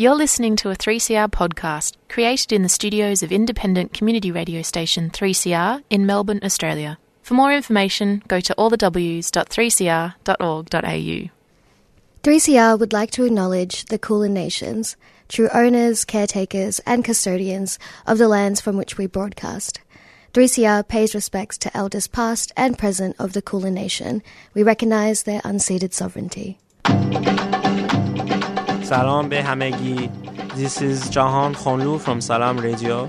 You're listening to a 3CR podcast created in the studios of independent community radio station 3CR in Melbourne, Australia. For more information, go to allthews.3cr.org.au. 3CR would like to acknowledge the Kulin Nations, true owners, caretakers, and custodians of the lands from which we broadcast. 3CR pays respects to elders past and present of the Kulin Nation. We recognise their unceded sovereignty. سلام به همگی This is Jahan Khonlu from Salam Radio.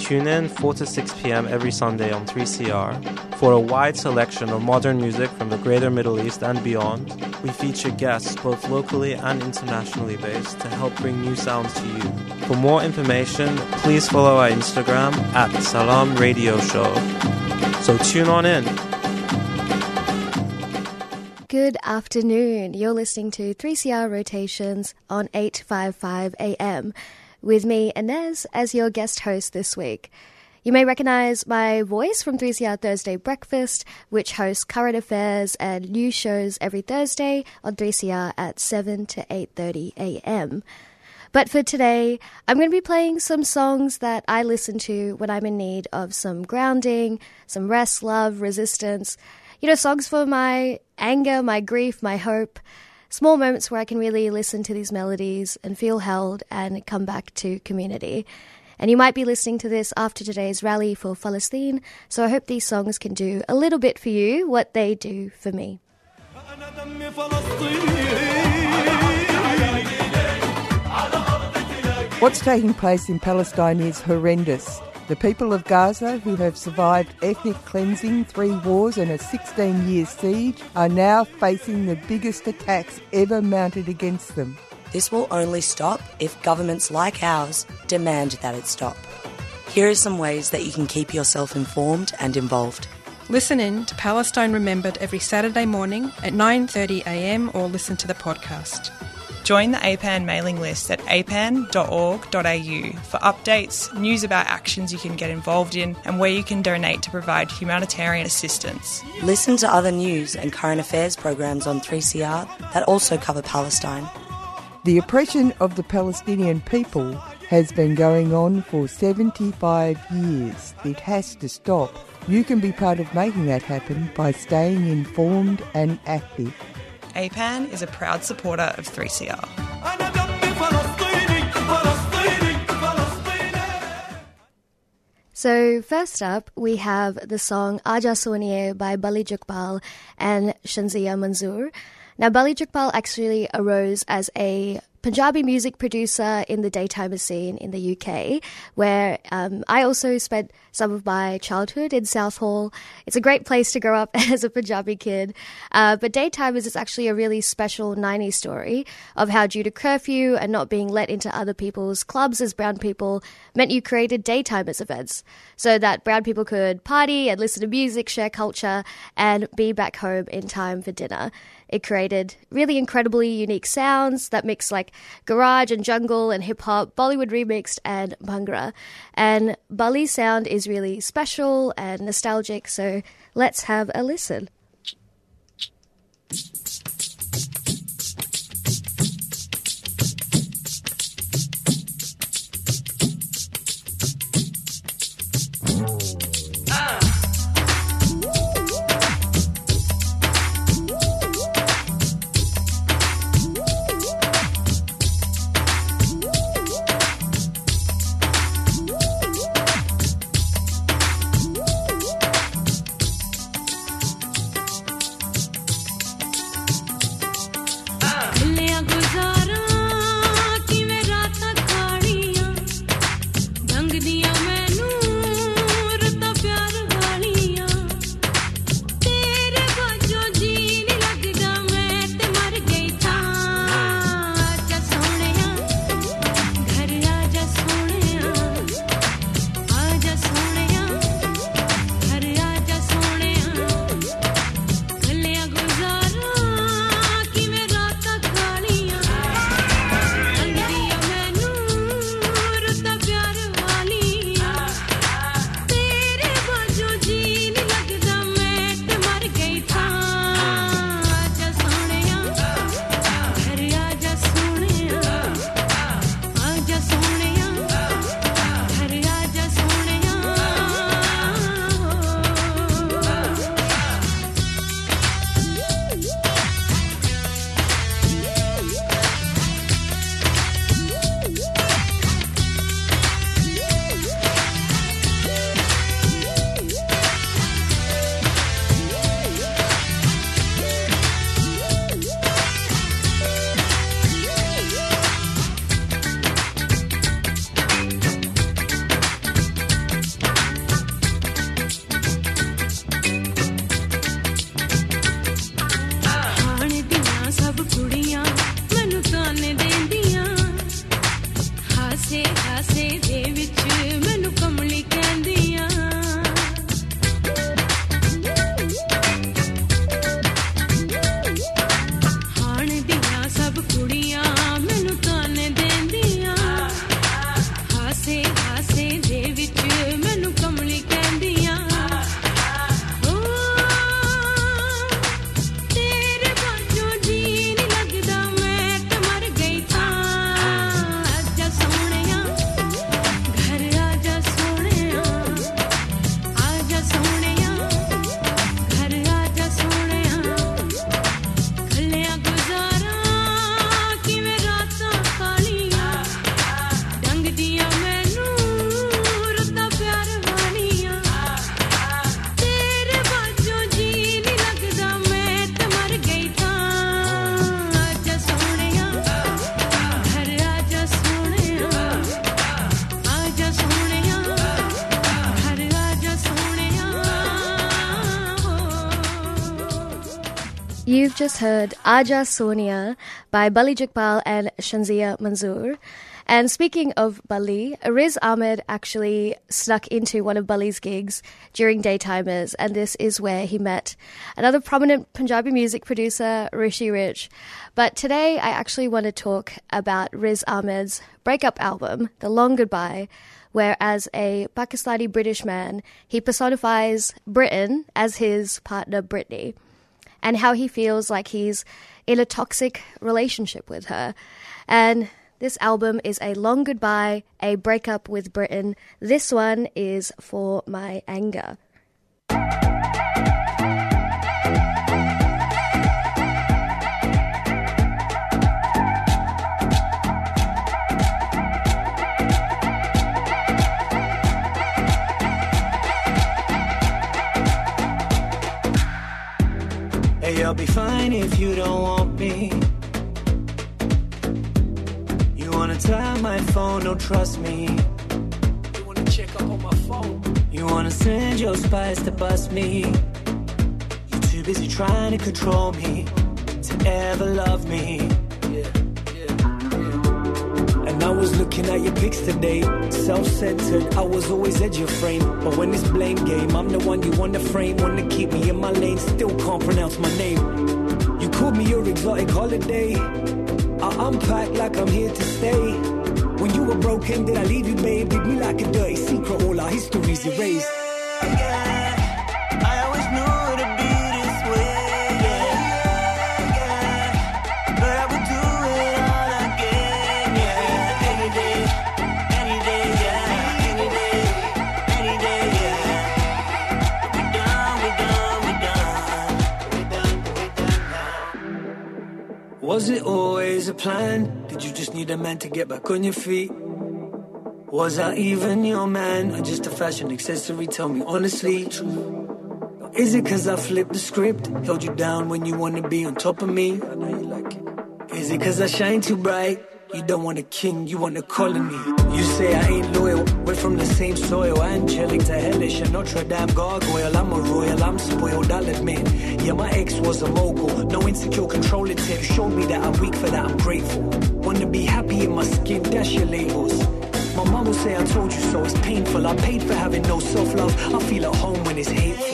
Tune in 4 to 6 p.m. every Sunday on 3CR for a wide selection of modern music from the greater Middle East and beyond. We feature guests both locally and internationally based to help bring new sounds to you. For more information, please follow our Instagram at Salam Radio Show. So tune on in. Good afternoon. You're listening to 3CR Rotations on 855 AM with me, Inez, as your guest host this week. You may recognize my voice from 3CR Thursday Breakfast, which hosts current affairs and news shows every Thursday on 3CR at 7 to 8:30 a.m. But for today, I'm going to be playing some songs that I listen to when I'm in need of some grounding, some rest, love, resistance. You know, songs for my anger, my grief, my hope. Small moments where I can really listen to these melodies and feel held and come back to community. And you might be listening to this after today's rally for Palestine, so I hope these songs can do a little bit for you what they do for me. What's taking place in Palestine is horrendous. The people of Gaza, who have survived ethnic cleansing, three wars, and a 16 year siege, are now facing the biggest attacks ever mounted against them. This will only stop if governments like ours demand that it stop. Here are some ways that you can keep yourself informed and involved. Listen in to Palestine Remembered every Saturday morning at 9:30 a.m. or listen to the podcast. Join the APAN mailing list at apan.org.au for updates, news about actions you can get involved in, and where you can donate to provide humanitarian assistance. Listen to other news and current affairs programs on 3CR that also cover Palestine. The oppression of the Palestinian people has been going on for 75 years. It has to stop. You can be part of making that happen by staying informed and active. APAN is a proud supporter of 3CR. So, first up, we have the song Aaja Sohneya by Bally Jagpal and Shazia Manzoor. Now, Bally Jagpal actually arose as a Punjabi music producer in the daytimer scene in the UK, where um, I also spent some of my childhood in Southall. It's a great place to grow up as a Punjabi kid. Uh, but Daytimers is actually a really special 90s story of how, due to curfew and not being let into other people's clubs as brown people, meant you created Daytimers events so that brown people could party and listen to music, share culture, and be back home in time for dinner. It created really incredibly unique sounds that mix like garage and jungle and hip hop, Bollywood remixed, and Bhangra. And Bally sound is really special and nostalgic, so let's have a listen. Just heard Aaja Sohneya by Bally Jagpal and Shazia Manzoor. And speaking of Bally, Riz Ahmed actually snuck into one of Bally's gigs during Daytimers, and this is where he met another prominent Punjabi music producer, Rishi Rich. But today I actually want to talk about Riz Ahmed's breakup album, The Long Goodbye, where as a Pakistani British man, he personifies Britain as his partner Britney and how he feels like he's in a toxic relationship with her. And this album is a long goodbye, a breakup with Britain. This one is for my anger. I'll be fine if you don't want me. You wanna tap my phone, don't trust me. You wanna check up on my phone. You wanna send your spies to bust me. You're too busy trying to control me to ever love me. I was looking at your pics today. Self centered, I was always at your frame. But when it's blame game, I'm the one you wanna frame. Wanna keep me in my lane, still can't pronounce my name. You called me your exotic holiday. I unpack like I'm here to stay. When you were broken, did I leave you, babe? Did me like a dirty secret, all our histories erased. Was it always a plan? Did you just need a man to get back on your feet? Was I even your man or just a fashion accessory? Tell me honestly. Is it cause I flipped the script? Held you down when you wanna be on top of me? I know you like it. Is it cause I shine too bright? You don't want a king, you want a colony. You say I ain't loyal, we're from the same soil. Angelic to hellish, a Notre Dame gargoyle. I'm a royal, I'm spoiled, I'll admit. Yeah, my ex was a mogul, no insecure controlling tip. Showed me that I'm weak for that, I'm grateful. Wanna be happy in my skin, dash your labels. My mom will say I told you so, it's painful. I paid for having no self love. I feel at home when it's hateful.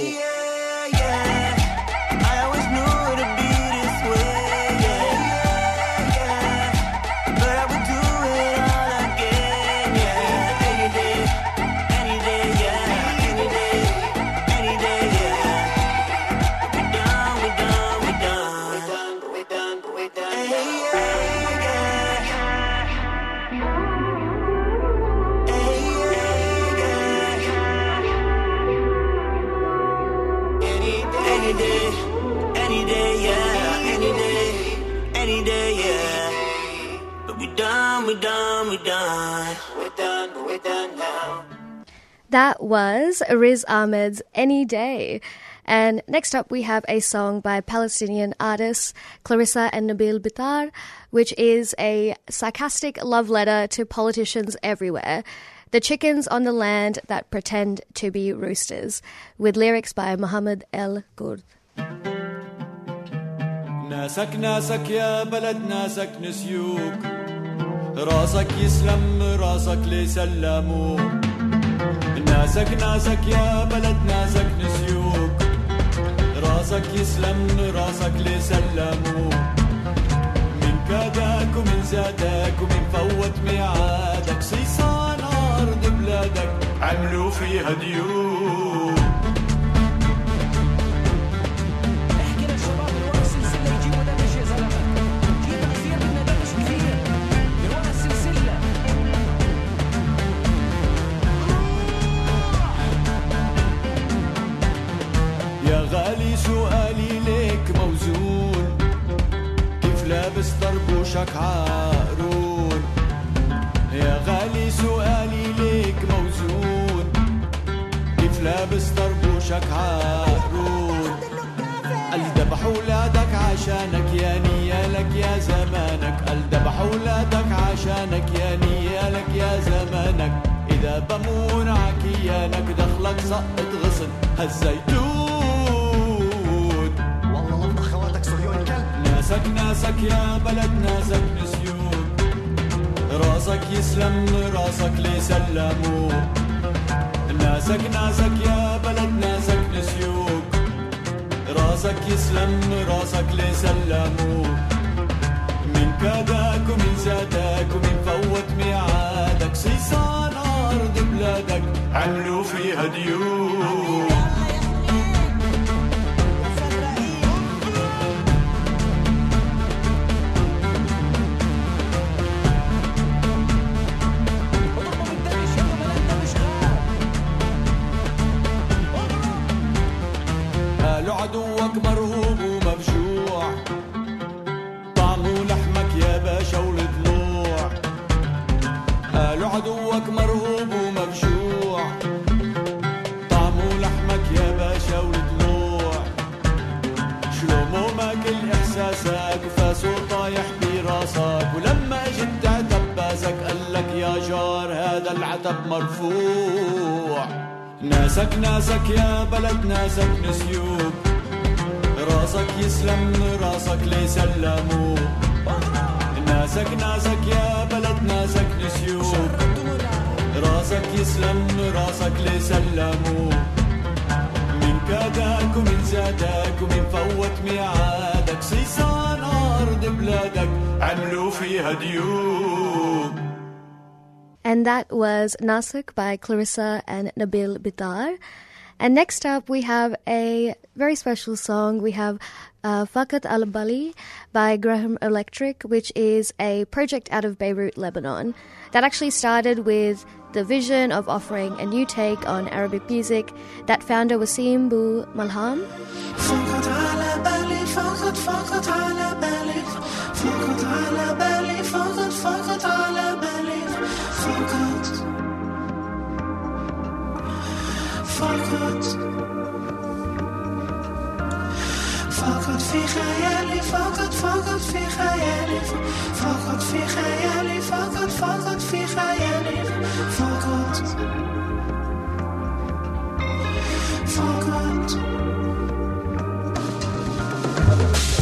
That was Riz Ahmed's Any Day. And next up, we have a song by Palestinian artists Clarissa and Nabil Bitar, which is a sarcastic love letter to politicians everywhere. The chickens on the land that pretend to be roosters, with lyrics by Muhammad El Ghurd. ناسك ناسك يا بلد ناسك نسيوك راسك يسلم راسك ليه سلموا ناسك ناسك يا بلد ناسك نسيوك. راسك يسلم راسك ليه سلموا من كادك ومن زادك ومن فوت ميعادك صيصان أرض بلادك عملوا فيها ديوك طربوشك عقرون يا غالي سؤالي ليك موزون. كيف لابس طربوشك عقرون قال ذبح ولادك عشانك يا نيالك يا زمانك. قال ذبح ولادك عشانك يا نيالك يا زمانك. إذا بمون عكيانك دخلك سقط غصن. هالزيتون ناسك ناسك يا بلد ناسك نسيوك راسك يسلم راسك ليه سلموا ناسك ناسك يا بلد ناسك نسيوك. راسك يسلم راسك ليه سلموا من كادك ومن زادك ومن فوت ميعادك. صيصان أرض بلادك عملوا فيها ديوك العتب مرفوع. ناسك ناسك يا بلد ناسك نسيوك راسك يسلم راسك سلموا ناسك ناسك يا بلد ناسك نسيوك راسك يسلم راسك سلموا من كادك ومن زادك ومن فوت ميعادك صيصان أرض بلادك عملوا فيها ديوك And that was Nasak by Clarissa and Nabil Bitar. And next up, we have a very special song. We have uh, Faqat Ala Bali by Gharam Electric, which is a project out of Beirut, Lebanon, that actually started with the vision of offering a new take on Arabic music that founder Wasim Bou Malham. Faqat Ala Bali, Faqat, فقط على بالي فقط على فقط فقط في خيالي فقط فقط في خيالي فقط في خيالي فقط فقط في خيالي فقط فقط مية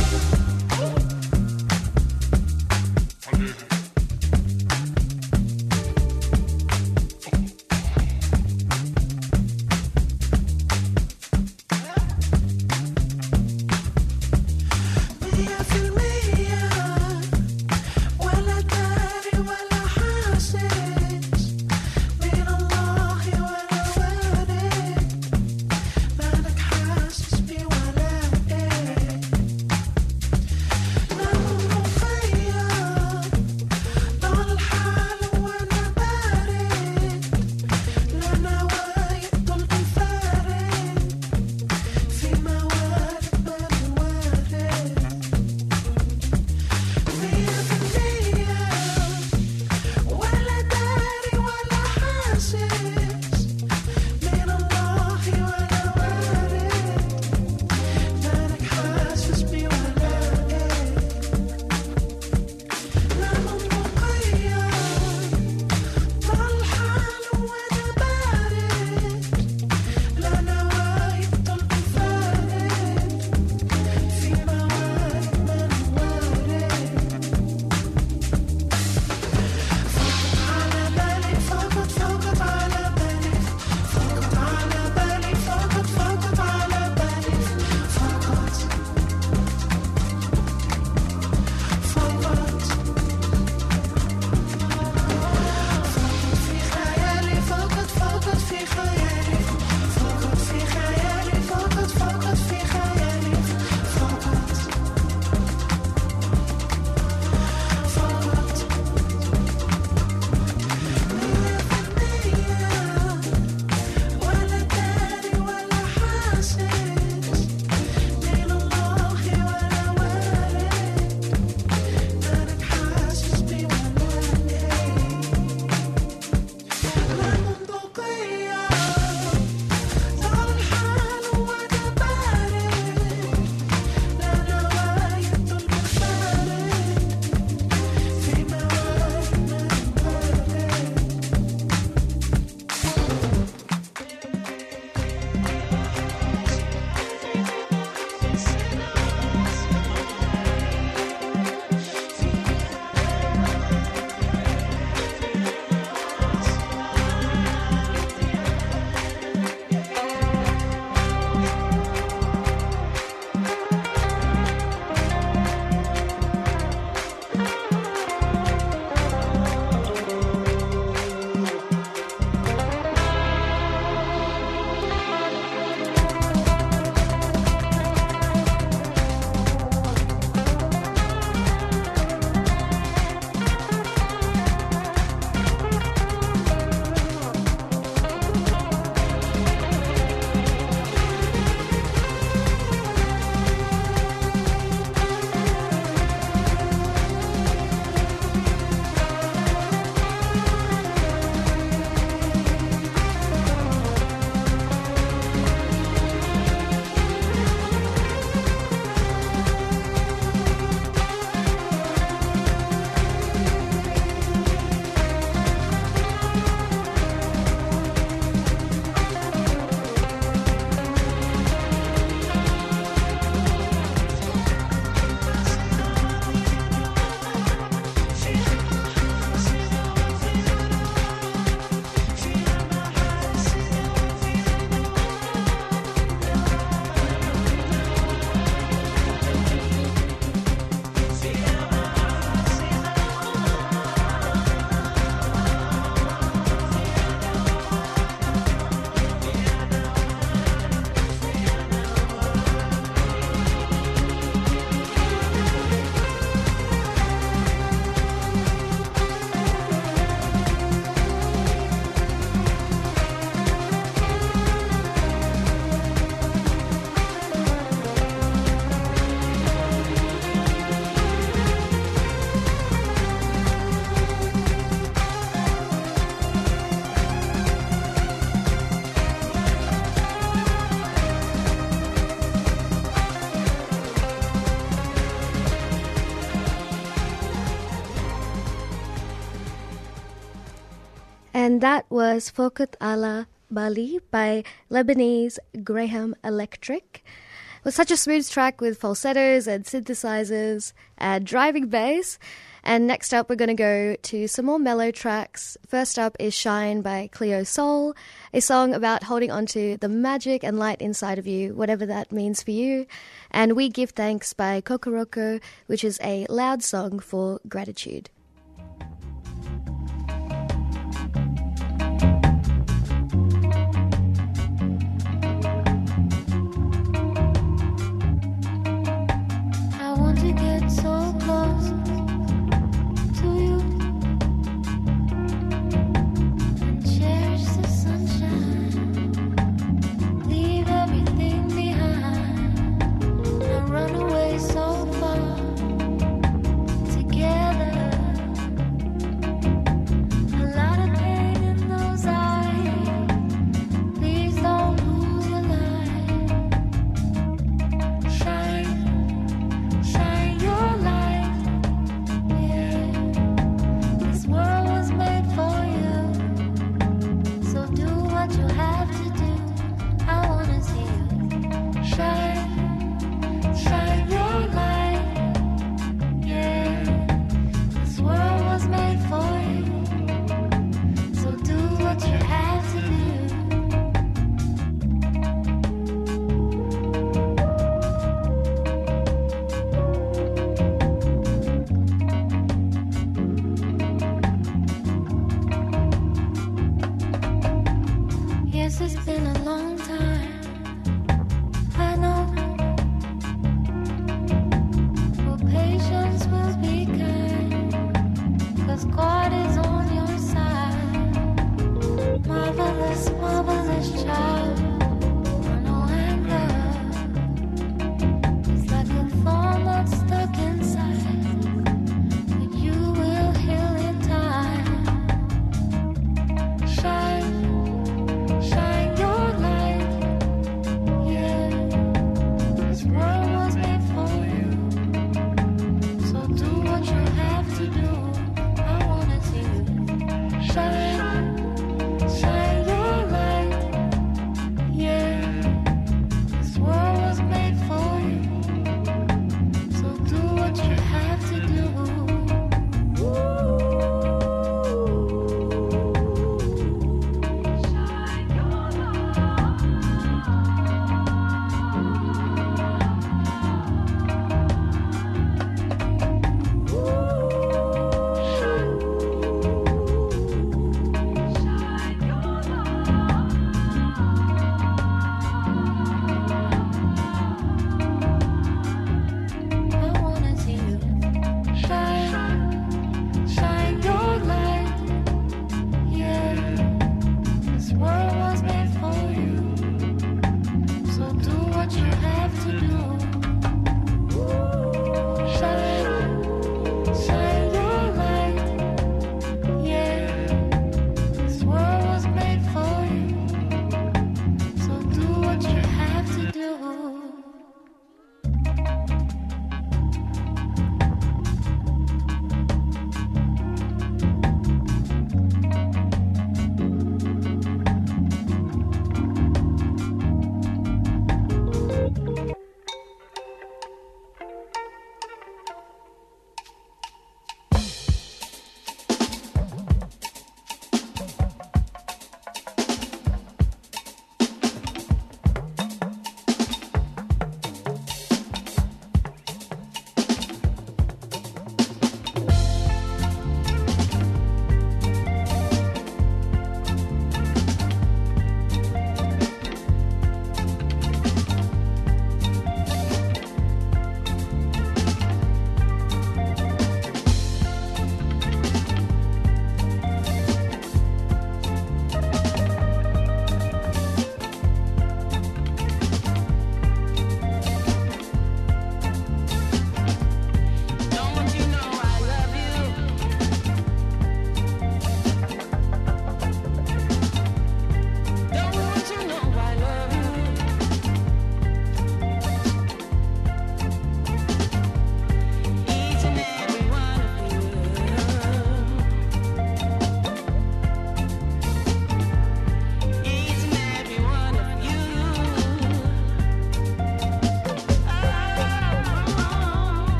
and that was Faqat Ala Bali by Lebanese Gharam Electric. It was such a smooth track with falsettos and synthesizers and driving bass. And next up, we're going to go to some more mellow tracks. First up is Shine by Cleo Soul, a song about holding on to the magic and light inside of you, whatever that means for you. And We Give Thanks by Kokoroko, which is a loud song for gratitude.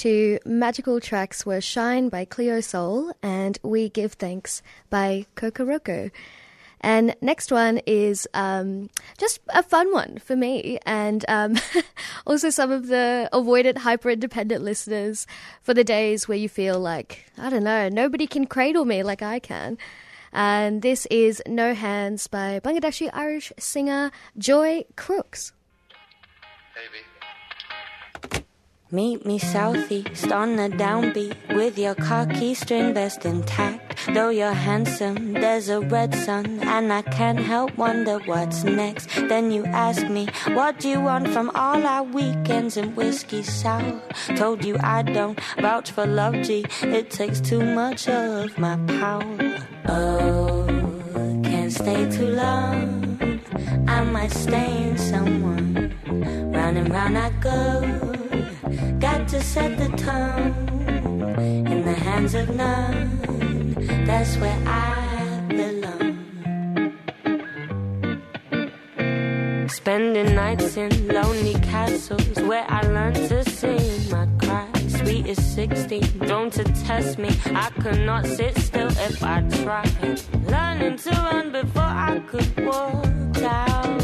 Two magical tracks were Shine by Cleo Soul and We Give Thanks by Kokoroko. And next one is um, just a fun one for me and um, also some of the avoidant hyper independent listeners for the days where you feel like, I don't know, nobody can cradle me like I can. And this is No Hands by Bangladeshi Irish singer Joy Crookes. Meet me southeast on the downbeat with your khaki string vest intact. Though you're handsome, there's a red sun, and I can't help wonder what's next. Then you ask me, what do you want from all our weekends and whiskey sour? Told you I don't vouch for love, G. It takes too much of my power. Oh, can't stay too long. I might stain someone. Round and round I go. To set the tone in the hands of none. That's where I belong. Spending nights in lonely castles where I learned to sing my cry. Sweet is 16, don't test me. I could not sit still if I tried. Learning to run before I could walk out.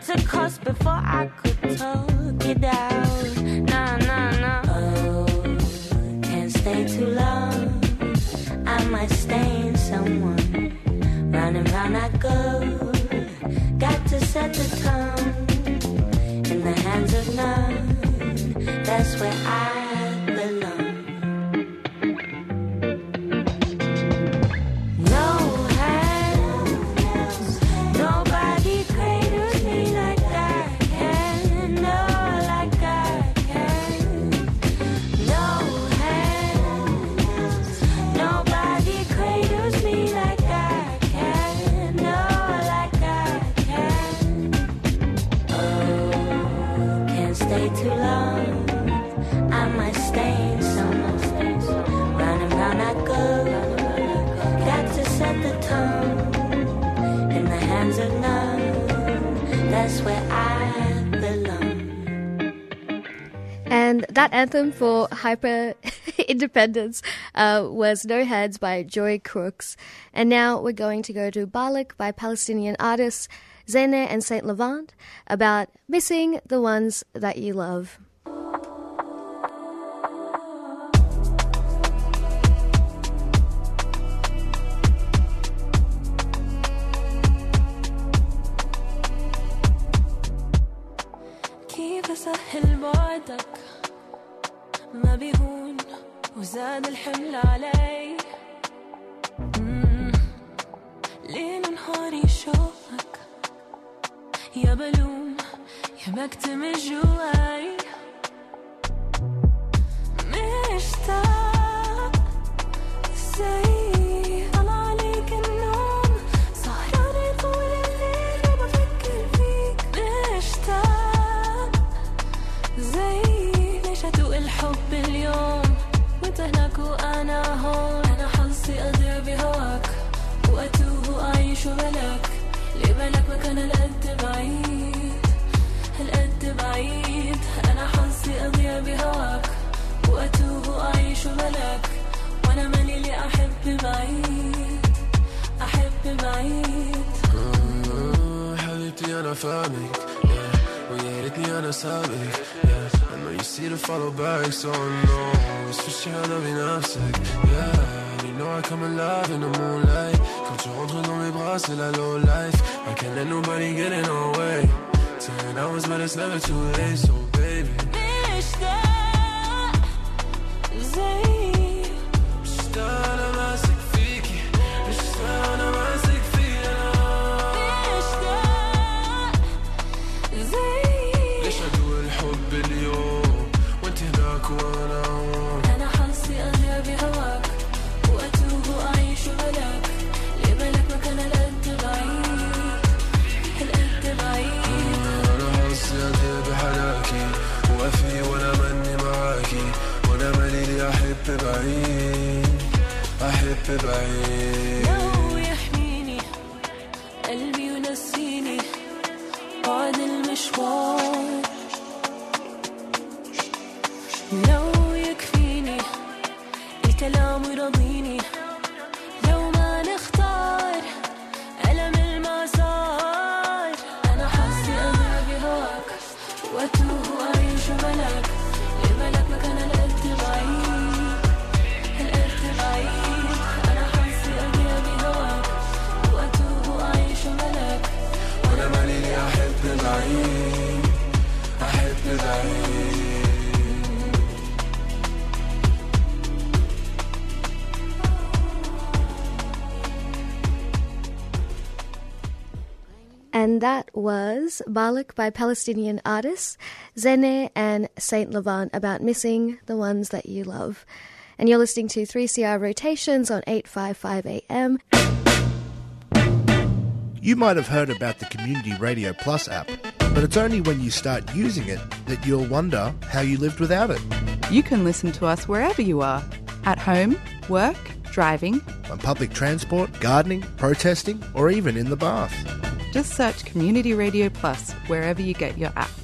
To cuss before I could talk it out. Nah, nah, nah. Oh, can't stay too long. I might stain someone. Round and round I go. Got to set the tone in the hands of none. That's where I that anthem for hyper independence uh, was No Hands by Joy Crookes. And now we're going to go to Balak by Palestinian artists Zeyne and Saint Levant about missing the ones that you love. Collecte mes jouets. That was Balak by Palestinian artists Zeyne and Saint Levant about missing the ones that you love. And you're listening to 3CR rotations on 855 AM. You might have heard about the Community Radio Plus app, but it's only when you start using it that you'll wonder how you lived without it. You can listen to us wherever you are at home, work, driving. On public transport, gardening, protesting, or even in the bath. Just search Community Radio Plus wherever you get your apps.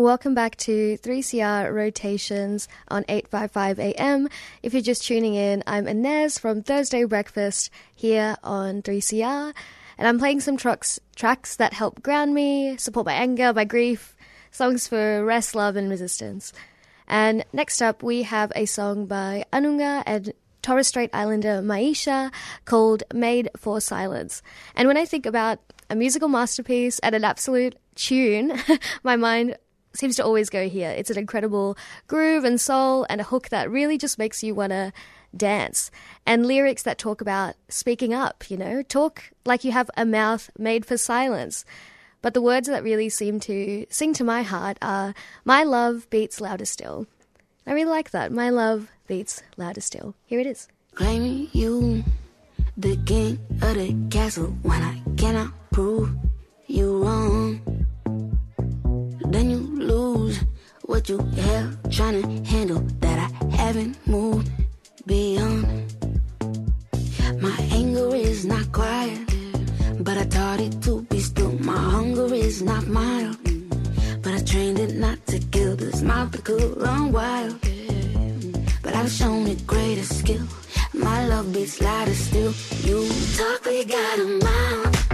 Welcome back to 3CR Rotations on 855 AM. If you're just tuning in, I'm Inez from Thursday Breakfast here on 3CR, and I'm playing some trucks, tracks that help ground me, support my anger, my grief, songs for rest, love, and resistance. And next up, we have a song by Anangu and Torres Strait Islander Miiesha called Made for Silence. And when I think about a musical masterpiece and an absolute tune, my mind seems to always go here. It's an incredible groove and soul and a hook that really just makes you want to dance. And lyrics that talk about speaking up, you know, talk like you have a mouth made for silence. But the words that really seem to sing to my heart are My love beats louder still. I really like that. My love beats louder still. Here it is. Claiming you the king of the castle when I cannot prove you wrong. Then you lose what you have trying to handle that I haven't moved beyond. My anger is not quiet, but I taught it to be still. My hunger is not mild, but I trained it not to kill. This mouth that could run wild, but I've shown it greater skill. My love beats louder still. You talk, but you got a mouth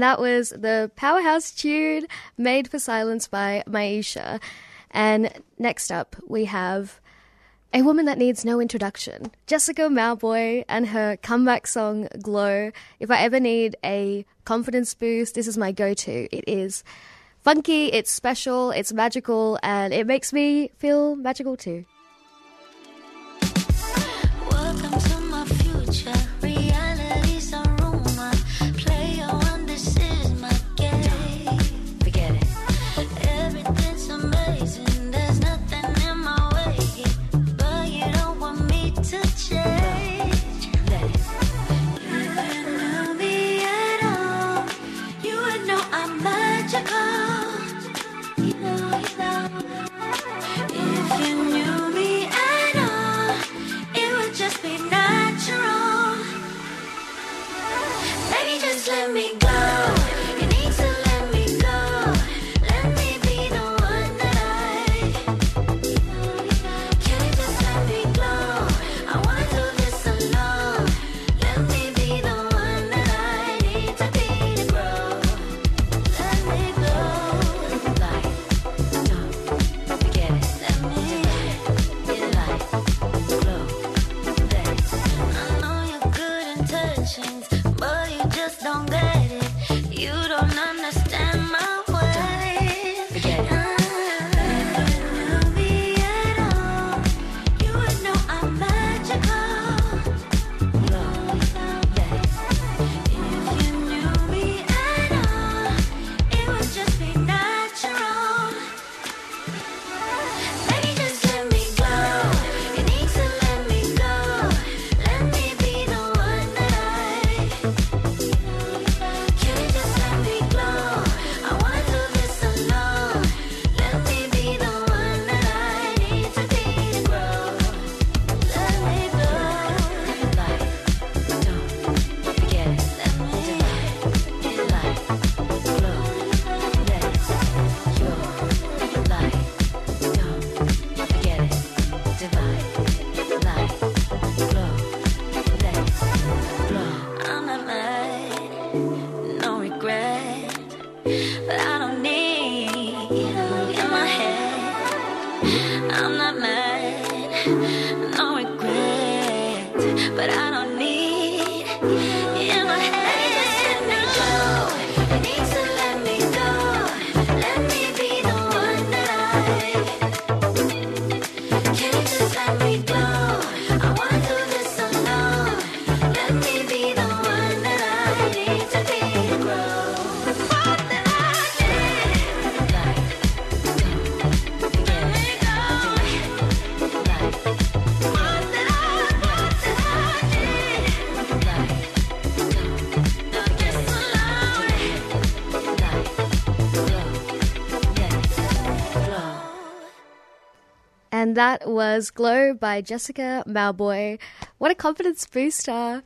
And that was the powerhouse tune made for silence by Miiesha. And next up, we have a woman that needs no introduction Jessica Mauboy and her comeback song Glow. If I ever need a confidence boost, this is my go to. It is funky, it's special, it's magical, and it makes me feel magical too. Welcome. let me go. And that was Glow by Jessica Mauboy. What a confidence booster!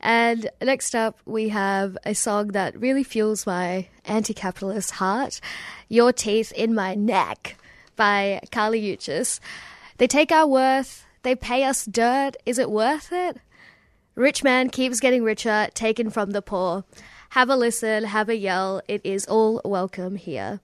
And next up, we have a song that really fuels my anti capitalist heart Your Teeth in My Neck by Kali Uchis. They take our worth, they pay us dirt. Is it worth it? Rich man keeps getting richer, taken from the poor. Have a listen, have a yell. It is all welcome here.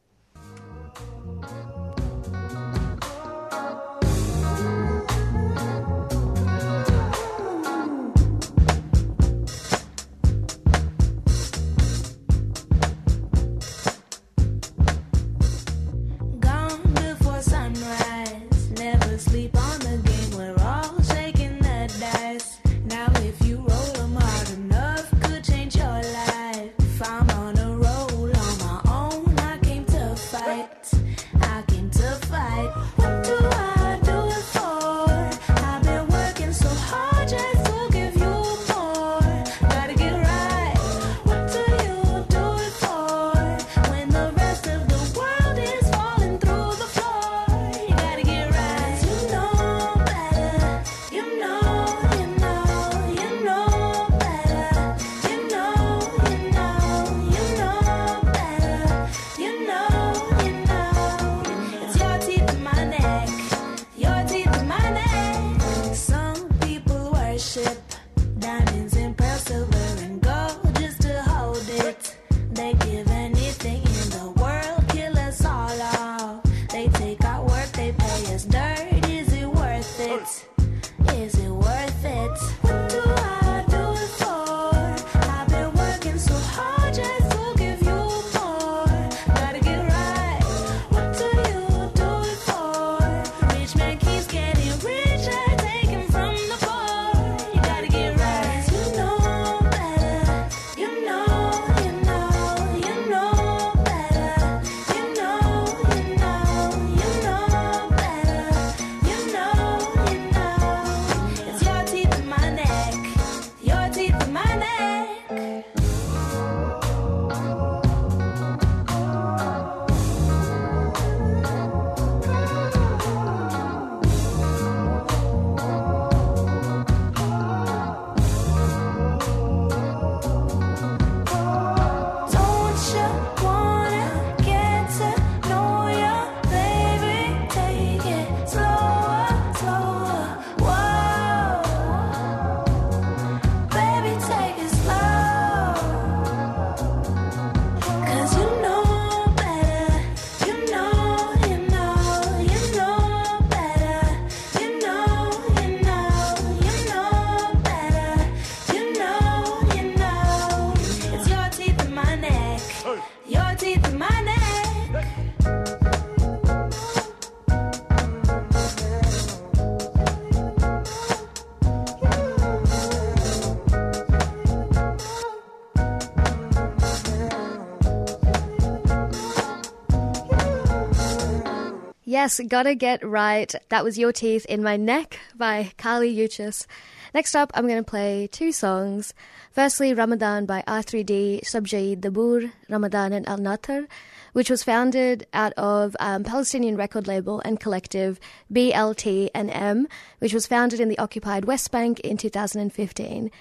Yes, Gotta Get Right. That was Your Teeth in My Neck by Kali Uchis. Next up, I'm going to play two songs. Firstly, Ramadan by R3D, Shabjdeed Daboor, Ramadan and Al Nather, which was founded out of um, Palestinian record label and collective BLT and M, which was founded in the occupied West Bank in 2015.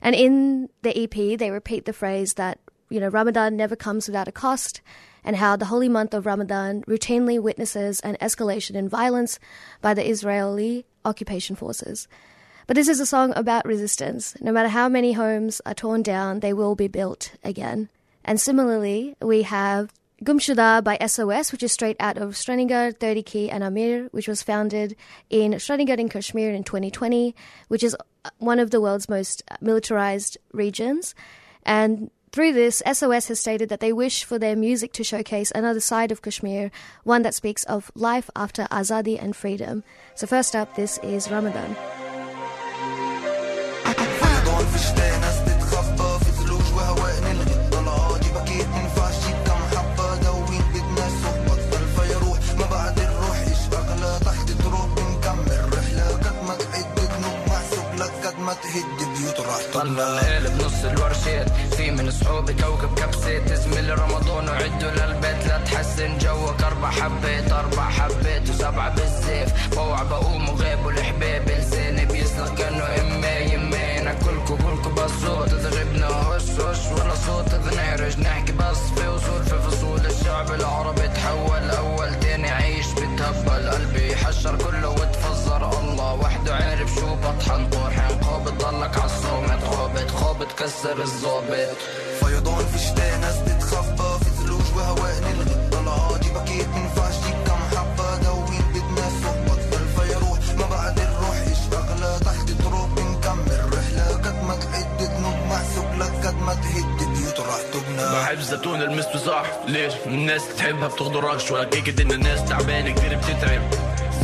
And in the EP, they repeat the phrase that, you know, Ramadan never comes without a cost, and how the holy month of Ramadan routinely witnesses an escalation in violence by the Israeli occupation forces. But this is a song about resistance. No matter how many homes are torn down, they will be built again. And similarly, we have Gumshuda by SOS, which is straight out of Srinagar, 30 Key, and Ahmer, which was founded in Srinagar in Kashmir in 2020, which is one of the world's most militarized regions. And through this, SOS has stated that they wish for their music to showcase another side of Kashmir, one that speaks of life after Azadi and freedom. So, first up, this is Ramadan. فيضان في شتاء ناس تتخفى في ثلوج وهواء نلغي طلعاتي بكيت منفعش جيب كم حبة دوين بدنا صحبة الفا يروح ما بعد الروح ايش اغلى تحت تروح بنكمل رحلة قد ما تعد ذنوب محسوب لك قد ما تهد بيوت راح طلع. الليل بنص الورشات في من صحوبي كوكب كبسات اسم رمضان وعدوا للبيت. لا تحسن جوك. أربع حبات أربع حبات وسبعة بالزيف بوع بقوم وغاب كسر الظابط فيضان في شتاء ناس تتخفى في ثلوج وهواء نلغي. طلعاتي بكيت منفعش جيب كم حبة دوين بدنا صحبة الفا يروح. ما بعد الروح إيش أغلى؟ تحت تروح بنكمل. رحلة قد ما تعد ذنوب محسوب لك قد ما تهد بيوت راح تبنى بحب زيتون المس صح ليش؟ الناس تحبها بتغدركش ولا كيكة إن الناس تعبانة كتير بتتعب.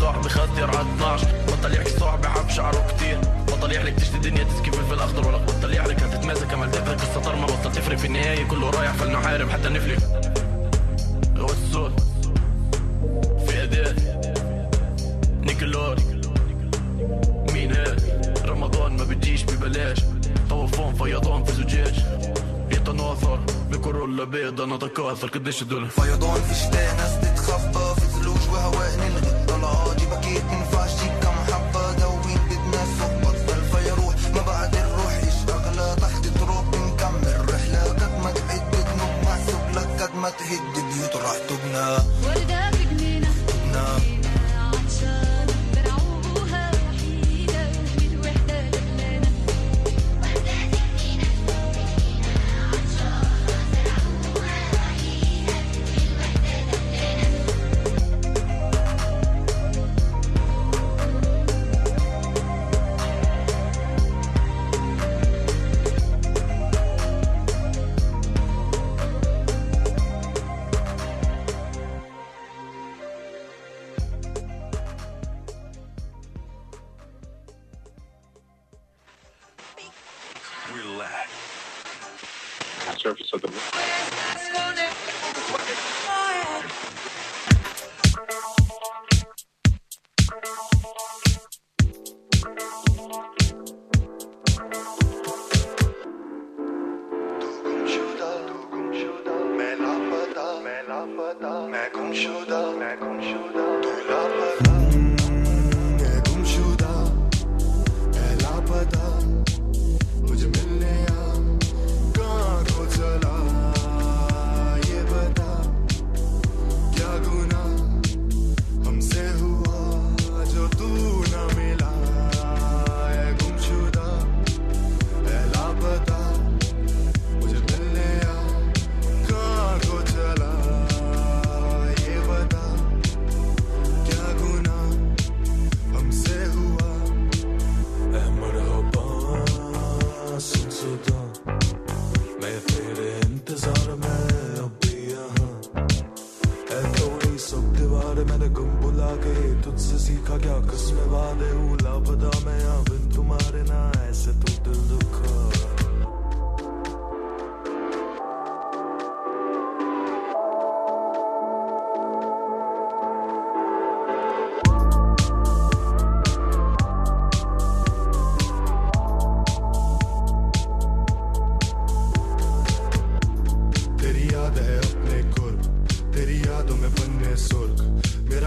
صاحبي خطير على 12 بطل يحكي صاحبي حب شعره كتير. بطل يحلك تشتي الدنيا تسكي في الأخضر ولا بطل يحلك هتتماسك امل تفرق قصة طار ما بطل تفرق في النهاية. كله رايح فلنحارب حتى نفلك غوث الصوت في اداء نيكلور. مين هاد رمضان ما بتجيش ببلاش. طوفان فيضان في زجاج. يتناثر بكورولا بيضة نتكاثر. قديش الدنيا؟ فيضان في شتاء ناس تتخفى في ثلوج وهواء نلغي. ما تهد بيوت راح تبنى.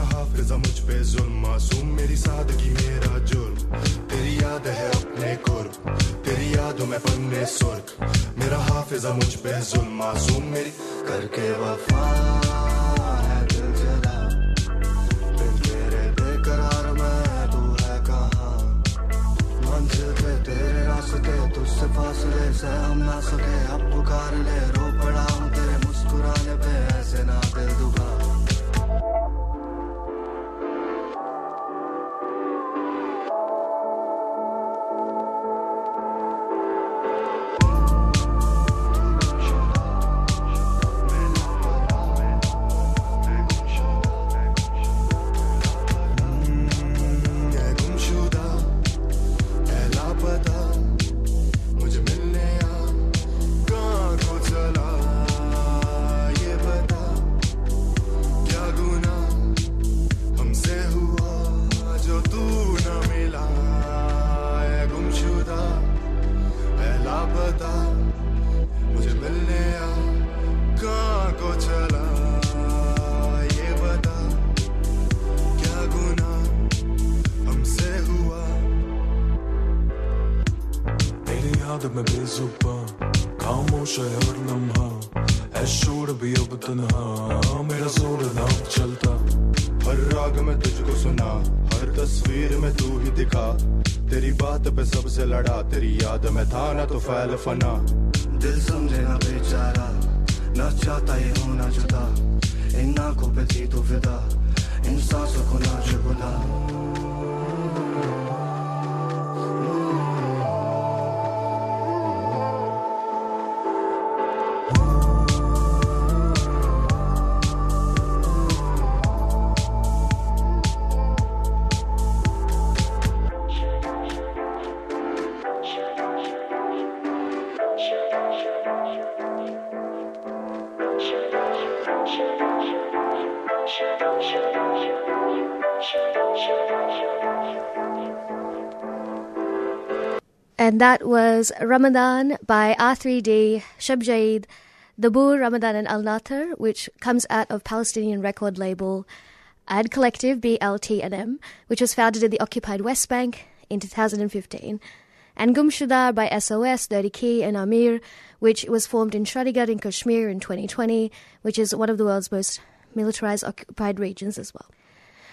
मेरा हाफिजा मुझ पे जुल्म, मासूम मेरी सादगी, मेरा जुर्म तेरी याद है अपने कुर्ब, तेरी यादों में पन्ने सुर्ख। मेरा हाफिजा मुझ पे जुल्म, मासूम मेरी करके वफा फासले से हम ना सके। अब पुकार ले, रो पड़ा हूँ तेरे मुस्कुराने पे, ऐसे ना दिल दुबा। And that was Ramadan by R3D, Shab Jaid, Daboor Ramadan and Al Nather, which comes out of Palestinian record label Ad Collective BLTNM, which was founded in the occupied West Bank in 2015. And Gumshuda by SOS, 30 Key, and Ahmer, which was formed in Chandigarh in Kashmir in 2020, which is one of the world's most militarized occupied regions as well.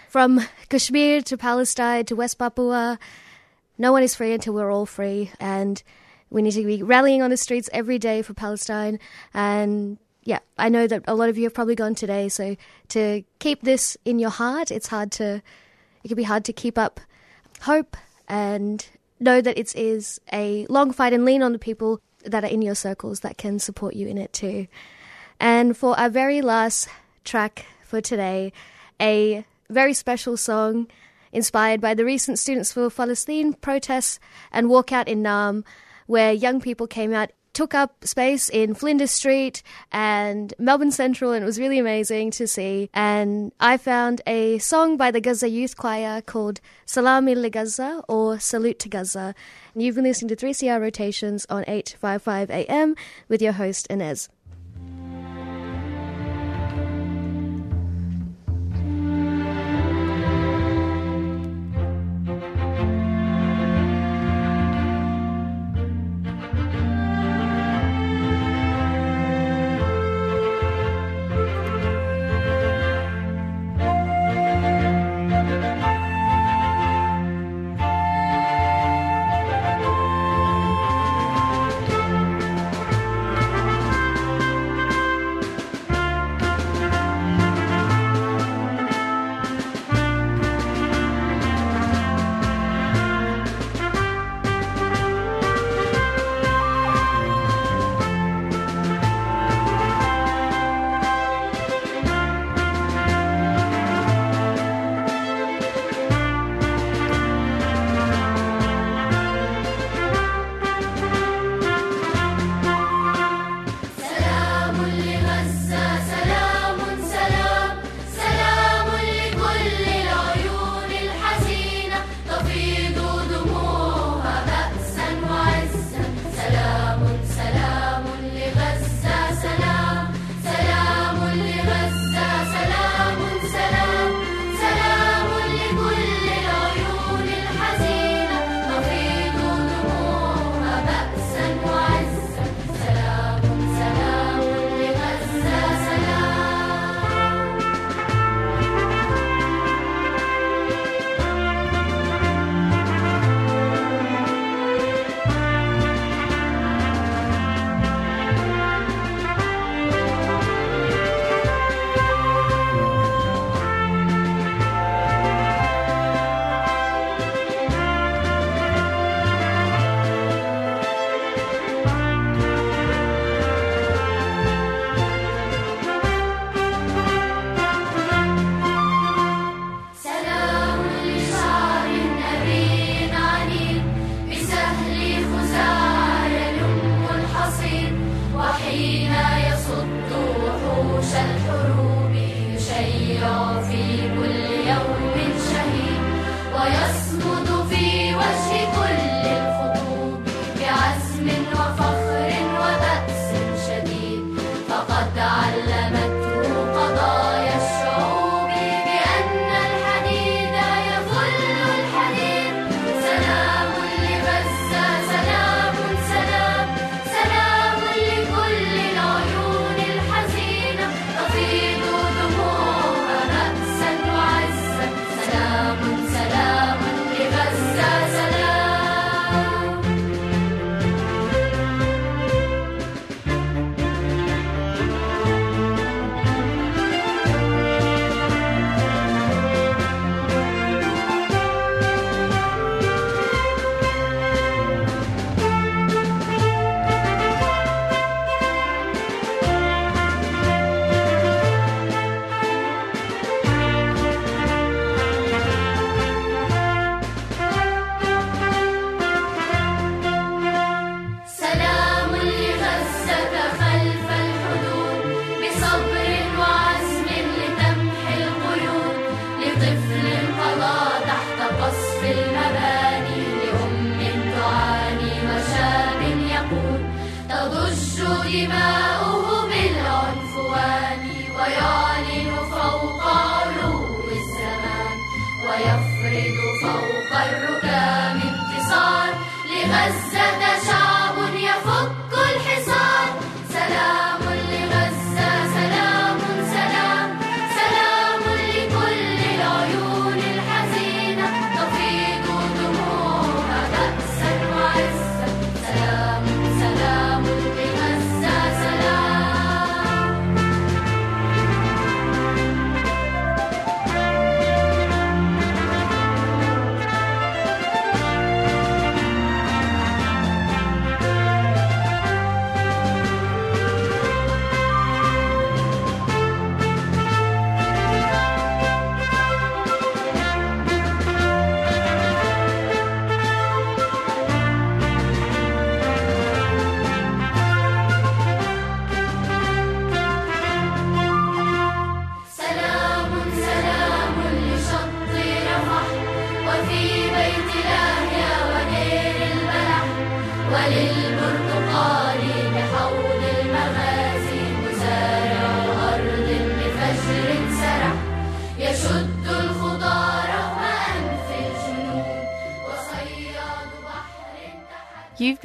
From Kashmir to Palestine to West Papua, no one is free until we're all free, and we need to be rallying on the streets every day for Palestine. And yeah, I know that a lot of you have probably gone today, so to keep this in your heart, it's hard to, it can be hard to keep up hope and know that it is a long fight and lean on the people that are in your circles that can support you in it too. And for our very last track for today, a very special song inspired by the recent Students for Palestine protests and walkout in Naarm, where young people came out, took up space in Flinders Street and Melbourne Central, and it was really amazing to see. And I found a song by the Gaza Youth Choir called Salami li Gaza or Salute to Gaza. And you've been listening to 3CR Rotations on 855 AM with your host, Inez.